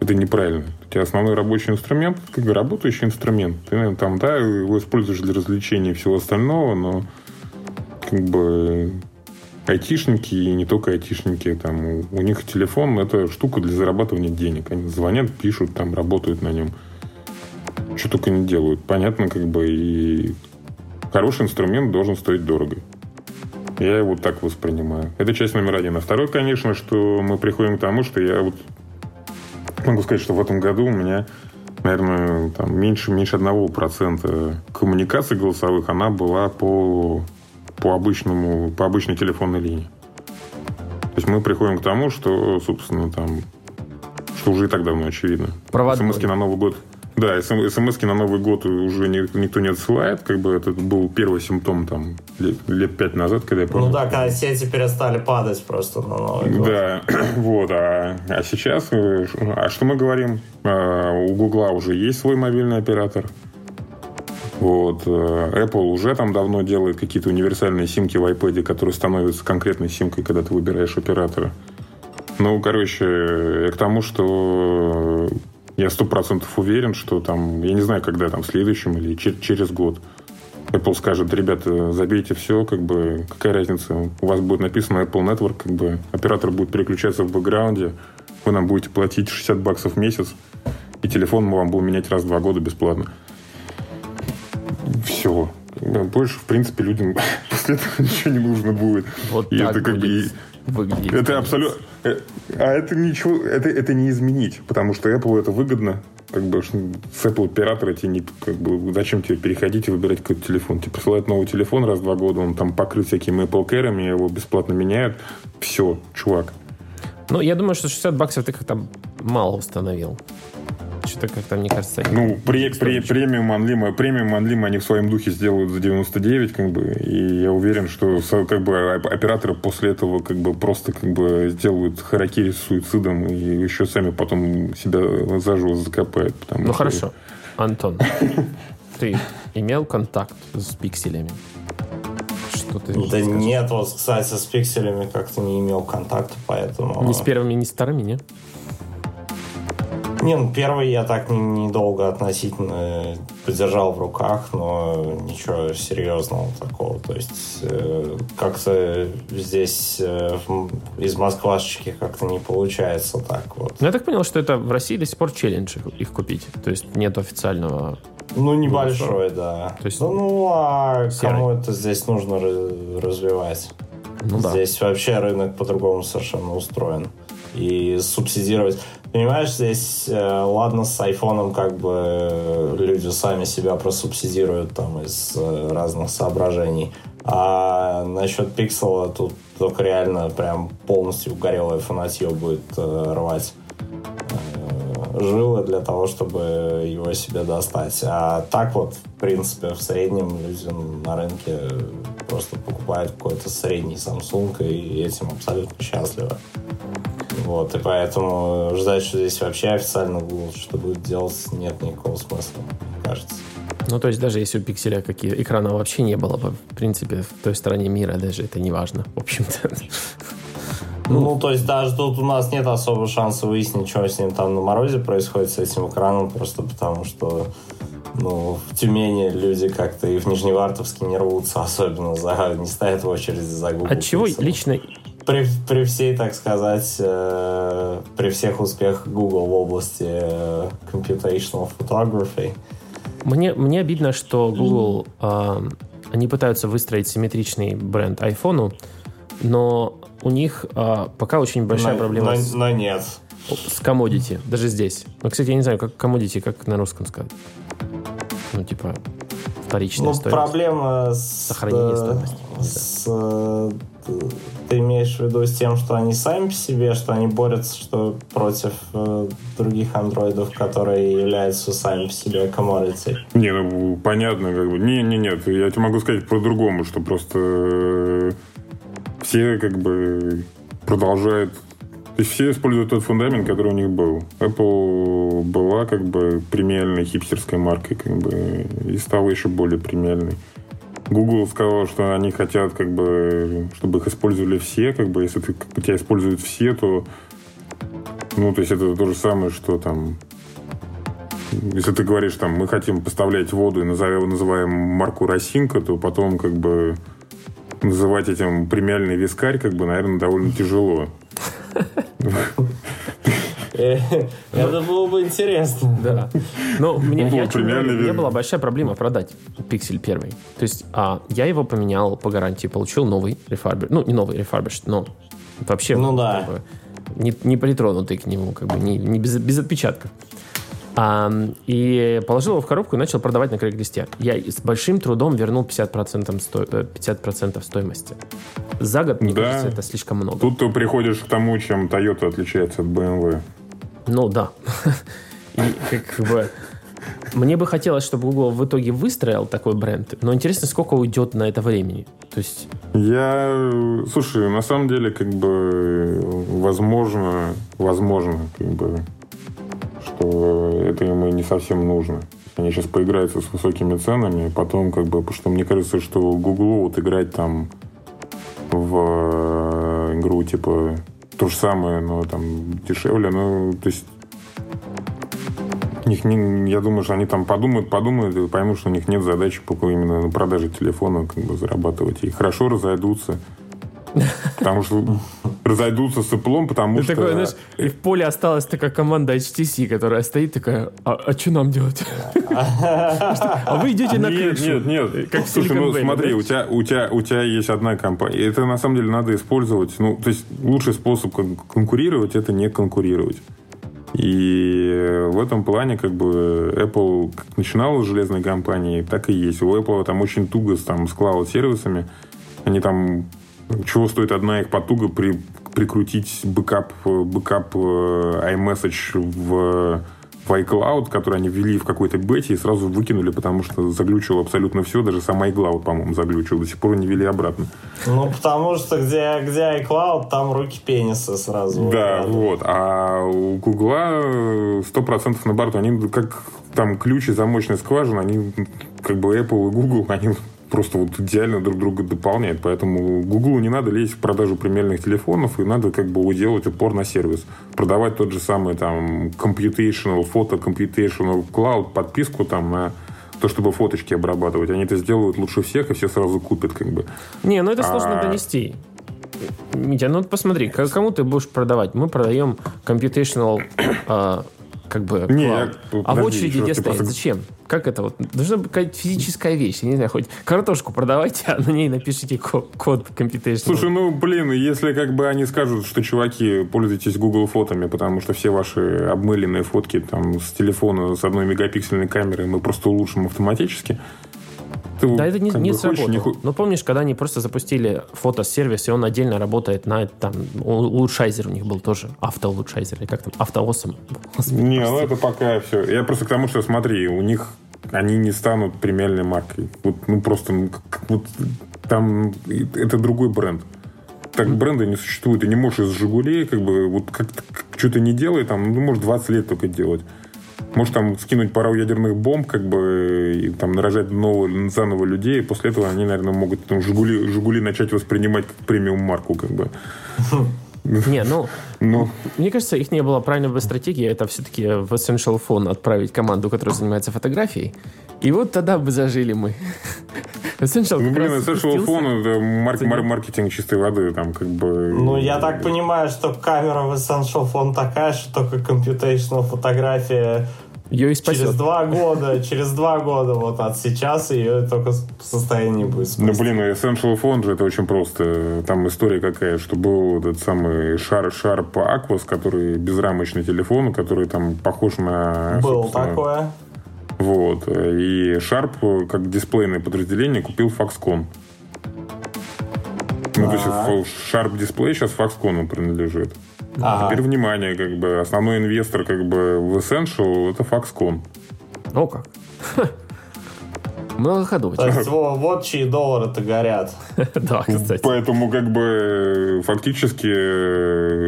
это неправильно. У тебя основной рабочий инструмент, как бы работающий инструмент. Ты, наверное, там, да, его используешь для развлечения и всего остального, но как бы айтишники и не только айтишники, там, у, у них телефон это штука для зарабатывания денег. Они звонят, пишут, там, работают на нем. Что только не делают. Понятно, как бы и хороший инструмент должен стоить дорого. Я его так воспринимаю. Это часть номер один. А второй, конечно, что мы приходим к тому, что я вот могу сказать, что в этом году у меня, наверное, там меньше, меньше одного процента коммуникаций голосовых, она была по, по, обычному, по обычной телефонной линии. То есть мы приходим к тому, что, собственно, там, что уже и так давно очевидно. Проводной. СМСки на Новый год. Да, смс на Новый год уже ни- никто не отсылает. Как бы это был первый симптом там лет, пять назад, когда я Ну помню. да, когда сети перестали падать просто на Новый год. Да, вот. А, а сейчас, э, а что мы говорим? А, У Гугла уже есть свой мобильный оператор. Вот. э, Apple уже там давно делает какие-то универсальные симки в iPad, которые становятся конкретной симкой, когда ты выбираешь оператора. Ну, короче, я к тому, что я сто процентов уверен, что там, я не знаю, когда там, в следующем или че- через год, Apple скажет, ребята, забейте все, как бы, какая разница, у вас будет написано Apple Network, как бы, оператор будет переключаться в бэкграунде, вы нам будете платить 60 баксов в месяц, и телефон мы вам будем менять раз в два года бесплатно. Все. Больше, в принципе, людям после этого ничего не нужно будет. Вот И так это как бы выглядеть. это абсолютно... А это ничего... Это, это не изменить, потому что Apple это выгодно. Как бы с Apple оператора тебе не... Как бы, зачем тебе переходить и выбирать какой-то телефон? Тебе присылают новый телефон раз в два года, он там покрыт всякими Apple Care, его бесплатно меняют. Все, чувак. Ну, я думаю, что 60 баксов ты как-то мало установил. Что-то как-то, мне кажется... Ну, при, при, премиум Unlimited, премиум Unlimited они в своем духе сделают за 99, как бы, и я уверен, что как бы оп- операторы после этого как бы просто как бы сделают харакири с суицидом и еще сами потом себя заживо закопают. Ну, что- хорошо. Антон, ты имел контакт с пикселями? Что ты Да скажешь? нет, вот, кстати, с пикселями как-то не имел контакта, поэтому... Ни с первыми, ни с вторыми, не? Не, ну первый я так не- недолго относительно подержал в руках, но ничего серьезного такого. То есть э, как-то здесь э, из москвашечки как-то не получается так вот. Ну, я так понял, что это в России до сих пор челлендж их- купить. То есть нет официального... Ну, небольшой, да. То есть ну, ну, а серый. кому это здесь нужно развивать? Ну да. Здесь вообще рынок по-другому совершенно устроен. И субсидировать... Понимаешь, здесь, э, ладно, с айфоном как бы э, люди сами себя просубсидируют там из э, разных соображений. А насчет пиксела тут только реально прям полностью угорелое фанатье будет э, рвать э, жилы для того, чтобы его себе достать. А так вот, в принципе, в среднем люди на рынке просто покупают какой-то средний Samsung и этим абсолютно счастливы. Вот, и поэтому ждать, что здесь вообще официально Google что будет делать, нет никакого смысла, мне кажется. Ну, то есть даже если у пикселя какие экрана вообще не было бы, в принципе, в той стороне мира даже это не важно, в общем-то. Ну, то есть даже тут у нас нет особого шанса выяснить, что с ним там на морозе происходит с этим экраном, просто потому что ну, в Тюмени люди как-то и в Нижневартовске не рвутся, особенно за, не стоят в очереди за Google. От чего Pixel. лично... При, при всей, так сказать, э, при всех успехах Google в области э, computational photography, Мне, мне обидно, что Google а, они пытаются выстроить симметричный бренд айфону, но у них а, пока очень большая Но- проблема но- с, но нет. с commodity, даже здесь. Ну, кстати, я не знаю, как commodity, как на русском сказать. Ну, типа, вторичная Ну, стоимость. проблема с... Сохранение э, стоимости. с, э, ты имеешь в виду с тем, что они сами по себе, что они борются что против э, других андроидов, которые являются сами по себе commodity. Не, ну понятно, как бы. Не, не, нет, я тебе могу сказать по-другому, что просто э, все как бы продолжают. То есть все используют тот фундамент, который у них был. Apple была как бы премиальной хипстерской маркой, как бы, и стала еще более премиальной. Google сказал, что они хотят, как бы, чтобы их использовали все, как бы, если ты, как бы, тебя используют все, то, ну, то есть это то же самое, что там если ты говоришь, там, мы хотим поставлять воду и назовем, называем марку Росинка, то потом, как бы, называть этим премиальный вискарь, как бы, наверное, довольно тяжело. Э, Это было бы интересно. Да. Мне, Ну, я вот чё говорю, премиальный у меня вид. была большая проблема продать Pixel первый. То есть а, я его поменял по гарантии, получил новый рефарбер. Ну, не новый рефарбиш, но вообще Ну да. не, не притронутый к нему, как бы не, не без, без отпечатка. А, и положил его в коробку и начал продавать на крейг-листе. Я с большим трудом вернул 50%, сто, э, 50% стоимости. За год, мне Да. кажется, это слишком много. Тут ты приходишь к тому, чем Toyota отличается от BMW. Ну да. И как бы мне бы хотелось, чтобы Google в итоге выстроил такой бренд, но интересно, сколько уйдет на это времени. То есть, Я, слушай, на самом деле, как бы, возможно, возможно, как бы, что это им и не совсем нужно. Они сейчас поиграются с высокими ценами, потом, как бы, потому что мне кажется, что Google вот играть там в игру, типа, то же самое, но там дешевле, ну, то есть них не, я думаю, что они там подумают, подумают и поймут, что у них нет задачи по именно на продаже телефона как бы зарабатывать. И хорошо разойдутся. Потому что разойдутся с Apple, потому ты что... такой, знаешь, и в поле осталась такая команда HTC, которая стоит такая, а, что нам делать? А вы идете на крышу. нет, нет. Как Слушай, ну смотри, у тебя, у, тебя, у тебя есть одна компания. Это на самом деле надо использовать. Ну, то есть лучший способ кон- конкурировать это не конкурировать. И в этом плане как бы Apple как начинала с железной компании, так и есть. У Apple там очень туго с, там, с клауд-сервисами. Они там... Чего стоит одна их потуга при, прикрутить бэкап, э, бэкап э, iMessage в, в iCloud, который они ввели в какой-то бете и сразу выкинули, потому что заглючило абсолютно все. Даже сам iCloud, по-моему, заглючил. До сих пор не ввели обратно. Ну, потому что где, где iCloud, там руки пениса сразу. Да, Вот. вот. А у Гугла сто процентов на борту. Они как там ключ и замочная скважина, они как бы Apple и Google, они просто вот идеально друг друга дополняют. Поэтому Google не надо лезть в продажу премиальных телефонов, и надо как бы делать упор на сервис. Продавать тот же самый там computational, фото computational cloud, подписку там на то, чтобы фоточки обрабатывать. Они это сделают лучше всех, и все сразу купят как бы. Не, ну это сложно А- донести. Митя, ну посмотри, к- кому ты будешь продавать? Мы продаем computational а, как бы Не, я- а в очереди где стоять? просто- Зачем? Как это вот? Должна быть какая-то физическая вещь. Я не знаю, хоть картошку продавайте, а на ней напишите ко- код computational. Слушай, ну, блин, если как бы они скажут, что, чуваки, пользуйтесь Google фотами, потому что все ваши обмыленные фотки там с телефона с одной мегапиксельной камерой мы просто улучшим автоматически. Ты Да, это не, не сработало. не Ну, помнишь, когда они просто запустили фотосервис, и он отдельно работает на там, улучшайзер у них был тоже, автоулучшайзер, или как там, автоосом. Не, ну это пока все. Я просто к тому, что смотри, у них они не станут премиальной маркой. Вот, ну просто ну, как- вот там это другой бренд. Так бренда не существует. Ты не можешь из Жигулей, как бы, вот как, что ты не делай, там, ну, может, 20 лет только делать. Можешь там скинуть пару ядерных бомб, как бы, и там нарожать нового, заново людей, и после этого они, наверное, могут там, Жигули, Жигули начать воспринимать как премиум марку, как бы. Не, ну, Ну, мне кажется, их не было правильной бы стратегии, это все-таки в Essential Phone отправить команду, которая занимается фотографией. И вот тогда бы зажили мы. Essential ну блин, Essential. Phone это марк- мар- маркетинг чистой воды, там, как бы... Ну, я так понимаю, что камера в Essential Phone такая, что только computational фотография Ее и спасет. Через два года, через два года вот от сейчас ее только в состоянии будет Ну, спасти. блин, Essential Phone же это очень просто. Там история какая, что был этот самый Sharp, Sharp Aquos, который безрамочный телефон, который там похож на... Было такое. Вот. И Sharp, как дисплейное подразделение, купил Foxconn. Ну, то есть. Sharp дисплей сейчас Foxconn принадлежит. Ага. Теперь внимание, как бы основной инвестор как бы в Essential это Foxconn. О как. То есть во- вот чьи доллары-то горят. Да, кстати. Поэтому как бы фактически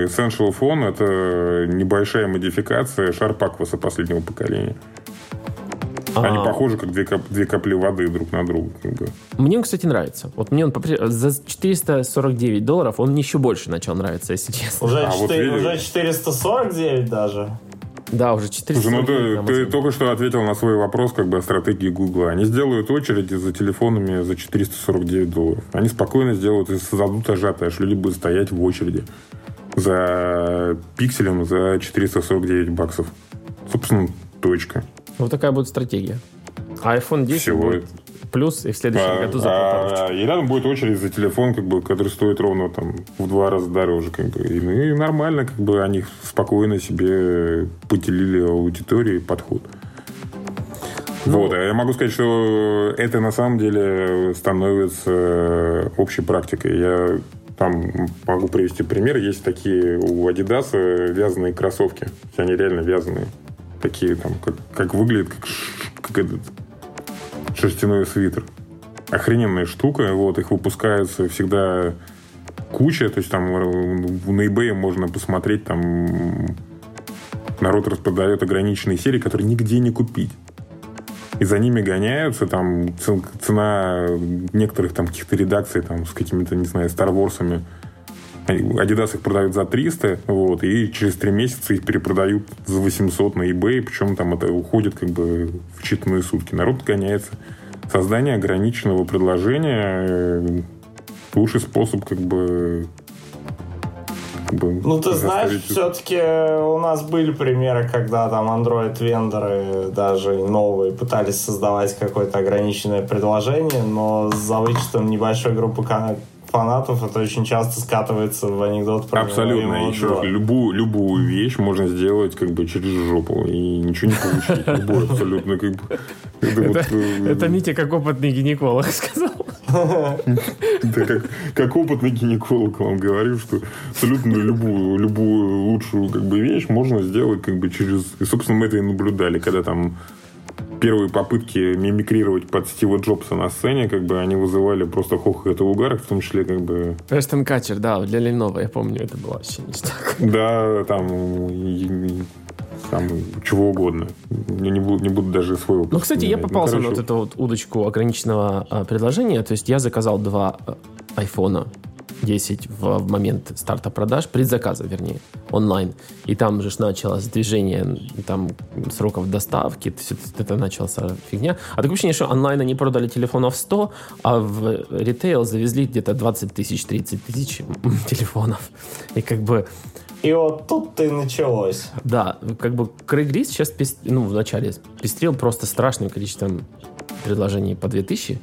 Essential Phone это небольшая модификация Sharp Aquos последнего поколения. Они А, похожи как две, кап- две капли воды друг на друга. Как бы. Мне он, кстати, нравится. Вот мне он за 449 долларов он мне еще больше начал нравиться, если честно. Уже, А, вот четыре- видишь. уже 449 даже. Да, уже Слушай, ну 449 ты, ты только что ответил на свой вопрос как бы о стратегии Гугла. Они сделают очереди за телефонами за 449 долларов. Они спокойно сделают и создадут ажиотаж. Люди будут стоять в очереди за пикселем за 449 баксов. Собственно, точка. Вот такая будет стратегия. А iPhone 10 Всего будет плюс, и в следующем А, году за а, и рядом будет очередь за телефон, как бы, который стоит ровно там в два раза дороже. Как бы. И, ну, и нормально, как бы они спокойно себе поделили аудитории подход. Ну, вот, а я могу сказать, что это на самом деле становится общей практикой. Я там могу привести пример. Есть такие у Adidas вязаные кроссовки. Они реально вязаные. Такие там, как, как выглядят, как, как этот шерстяной свитер. Охрененная штука. Вот, их выпускаются всегда куча. То есть там на eBay можно посмотреть, там народ распродает ограниченные серии, которые нигде не купить. И за ними гоняются, там цена некоторых там каких-то редакций там с какими-то, не знаю, Wars'ами. Adidas их продают за 300, вот, и через 3 месяца их перепродают за 800 на eBay, причем там это уходит как бы в считанные сутки. Народ гоняется. Создание ограниченного предложения э, лучший способ как бы, Ну, ты знаешь, заставить- все-таки у нас были примеры, когда там Android-вендоры даже новые пытались создавать какое-то ограниченное предложение, но за вычетом небольшой группы фанатов это очень часто скатывается в анекдот про Абсолютно. неуловимого Еще любую, любую вещь можно сделать как бы через жопу и ничего не получить. Любую абсолютно как бы. Это, вот, Это, э, это Митя как опытный гинеколог сказал. это как, как опытный гинеколог вам говорю, что абсолютно любую, любую лучшую как бы вещь можно сделать как бы через... И, собственно, мы это и наблюдали, когда там первые попытки мимикрировать под Стива Джобса на сцене, как бы они вызывали просто хохот и угар, в том числе как бы Эштон Катчер, да, для Ленова, я помню, это было вообще ништяк. Да, там, там чего угодно. Я не буду, не буду даже свой опыт Ну, кстати, я вспоминать. попался Ну, на вот короче, эту вот удочку ограниченного а, предложения. То есть я заказал два а, айфона 10 в, в момент старта продаж, предзаказа, вернее, онлайн. И там же началось движение там сроков доставки, есть это началась фигня. А такое ощущение, что онлайн они продали телефонов 100, а в ритейл завезли где-то 20 тысяч, 30 тысяч телефонов. И как бы И вот тут-то и началось. да, как бы Craigslist сейчас, пес- ну, в начале пестрил просто страшным количеством предложений по 2000.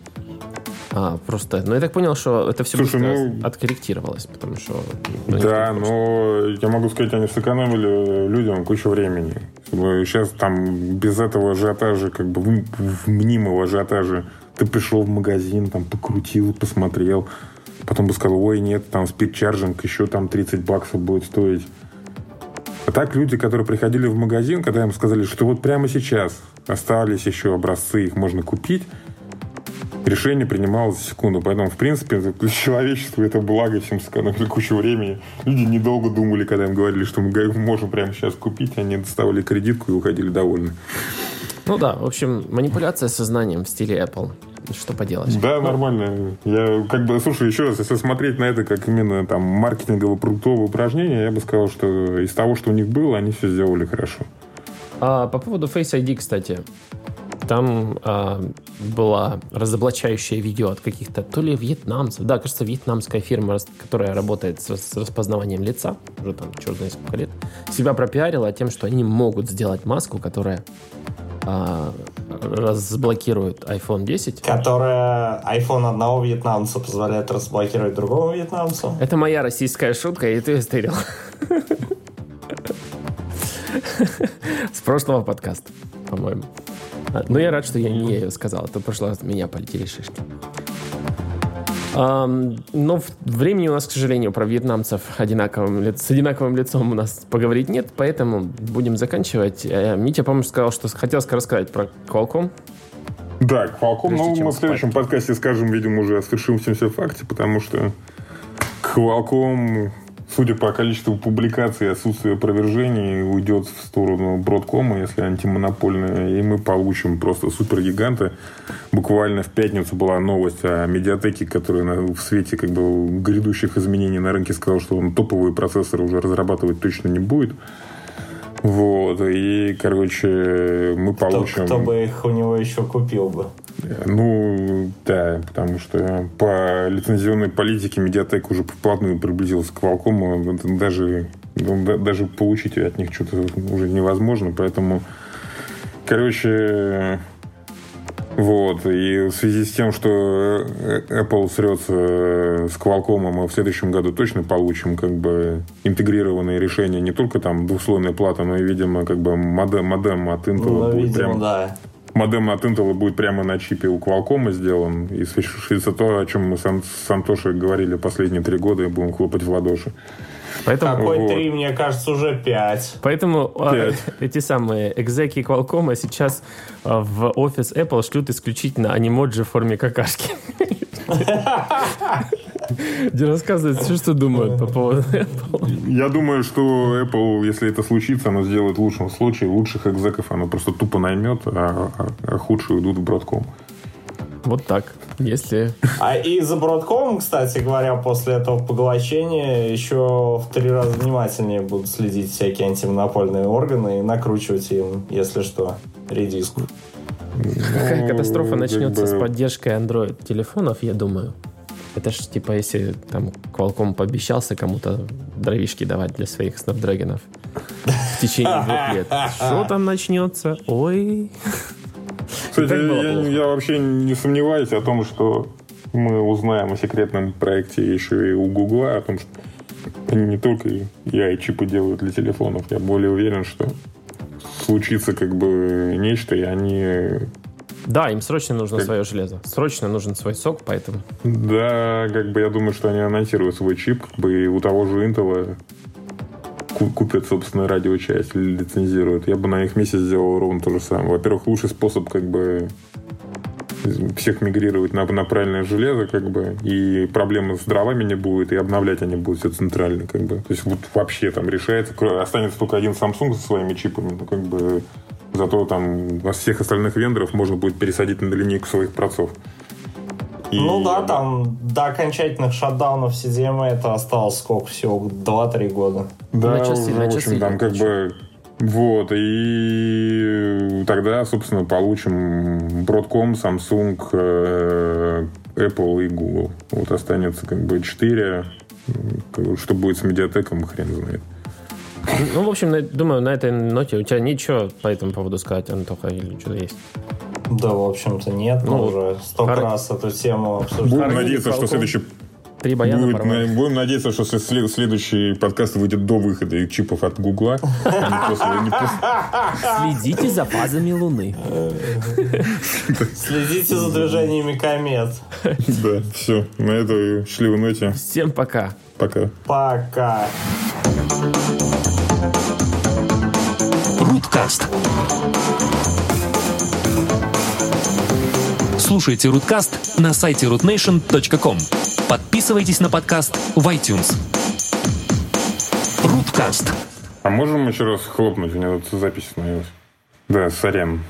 А, просто, ну, я так понял, что это все Слушай, ну- откорректировалось, потому что... ну, Да, но я могу сказать, они сэкономили людям кучу времени. Сейчас там без этого ажиотажа, как бы в- мнимого ажиотажа, ты пришел в магазин, там покрутил, посмотрел, потом бы сказал, ой, нет, там спидчарджинг еще там 30 баксов будет стоить. А так люди, которые приходили в магазин, когда им сказали, что вот прямо сейчас остались еще образцы, их можно купить, решение принималось за секунду. Поэтому, в принципе, для человечества это благо, всем сэкономили кучу времени. Люди недолго думали, когда им говорили, что мы можем прямо сейчас купить, они доставали кредитку и уходили довольны. Ну да, в общем, манипуляция сознанием в стиле Apple. Что поделать. Да, нормально. Я как бы, слушай, еще раз, если смотреть на это как именно там маркетингово-продуктовое упражнение, я бы сказал, что из того, что у них было, они все сделали хорошо. А, по поводу Face ID, кстати. Там а, было разоблачающее видео от каких-то то ли вьетнамцев, да, кажется, вьетнамская фирма, которая работает с, с распознаванием лица, уже там черт знает сколько лет, себя пропиарила тем, что они могут сделать маску, которая а, разблокирует iPhone 10. Которая iPhone одного вьетнамца позволяет разблокировать другому вьетнамцу. Это моя российская шутка, и ты ее стырил. С прошлого подкаста, по-моему. Но я рад, что я не ее сказал, а то прошлый раз меня полетели шишки. Но времени у нас, к сожалению, про вьетнамцев одинаковым, с одинаковым лицом у нас поговорить нет, поэтому будем заканчивать. Э, Митя, по-моему, сказал, что хотел рассказать про Qualcomm. Да, Qualcomm, ну, мы в следующем подкасте скажем, видимо, уже о свершившемся факте, потому что Qualcomm судя по количеству публикаций и отсутствию опровержений, уйдет в сторону Бродкома, если антимонопольная, и мы получим просто супергиганта. Буквально в пятницу была новость о медиатеке, которая в свете как бы грядущих изменений на рынке сказал, что он топовые процессоры уже разрабатывать точно не будет. Вот, и, короче, мы получим... Кто, кто бы их у него еще купил бы? Ну, да, потому что по лицензионной политике Медиатек уже вплотную приблизился к Qualcomm. Даже, ну, даже получить от них что-то уже невозможно. Поэтому, короче, вот. И в связи с тем, что Apple срется с Qualcomm, мы в следующем году точно получим как бы интегрированные решения. Не только там двухслойная плата, но и, видимо, как бы модем, модем от Intel ну, будет видимо, прям... Да модем от Intel будет прямо на чипе у Qualcomm сделан. И свершится то, о чем мы с Антошей говорили последние три года, и будем хлопать в ладоши. Поэтому, Какой вот. три, мне кажется, уже пять. Поэтому 5. А, эти самые экзеки Qualcomm сейчас а, в офис Apple шлют исключительно анимоджи в форме какашки. Где рассказывает все, что думают по поводу Apple. Я думаю, что Apple, если это случится, она сделает в лучшем случае. Лучших экзеков она просто тупо наймет, а, а, а худшие уйдут в Broadcom. Вот так. Если... А и за Broadcom, кстати говоря, после этого поглощения еще в три раза внимательнее будут следить всякие антимонопольные органы и накручивать им, если что, редиску. Какая ну, катастрофа начнется с поддержкой Android телефонов, я думаю. Это ж типа, если там Qualcomm пообещался кому-то дровишки давать для своих снапдрагонов в течение двух лет. Что там начнется? Ой. Кстати, я, я вообще не сомневаюсь о том, что мы узнаем о секретном проекте еще и у Гугла, о том, что они не только AI-чипы делают для телефонов. Я более уверен, что случится как бы нечто, и они да, им срочно нужно как... свое железо. Срочно нужен свой сок, поэтому... Да, как бы я думаю, что они анонсируют свой чип, как бы и у того же Intel купят собственную радиочасть или лицензируют. Я бы на их месте сделал ровно то же самое. Во-первых, лучший способ как бы всех мигрировать на, на правильное железо, как бы, и проблемы с дровами не будет, и обновлять они будут все центрально, как бы. То есть вот вообще там решается, останется только один Samsung со своими чипами, ну, как бы, Зато там во всех остальных вендоров можно будет пересадить на линейку своих процов. И... Ну да, там до окончательных шатдаунов CDMA это осталось сколько всего? 2-3 года. Да, на часы, уже, на в общем, там как бы... Вот, и тогда, собственно, получим Broadcom, Samsung, э, Apple и Google. Вот останется как бы 4. Что будет с медиатеком, хрен знает. Ну, в общем, думаю, на этой ноте у тебя ничего по этому поводу сказать, Антоха, или что-то есть? Да, в общем-то, нет. Ну, мы уже столько хар... раз эту тему обсуждали. Будем надеяться, что следующий Три баяна Будет, Будем надеяться, что след, следующий подкаст выйдет до выхода чипов от Гугла. Следите за фазами Луны. Следите за движениями комет. Да, все. На этой счастливой ноте. Всем пока. Пока. Пока. Руткаст. Слушайте Руткаст на сайте rootnation.com. Подписывайтесь на подкаст в iTunes. Руткаст. А можем еще раз хлопнуть? У меня тут запись остановилась. Да, сорян.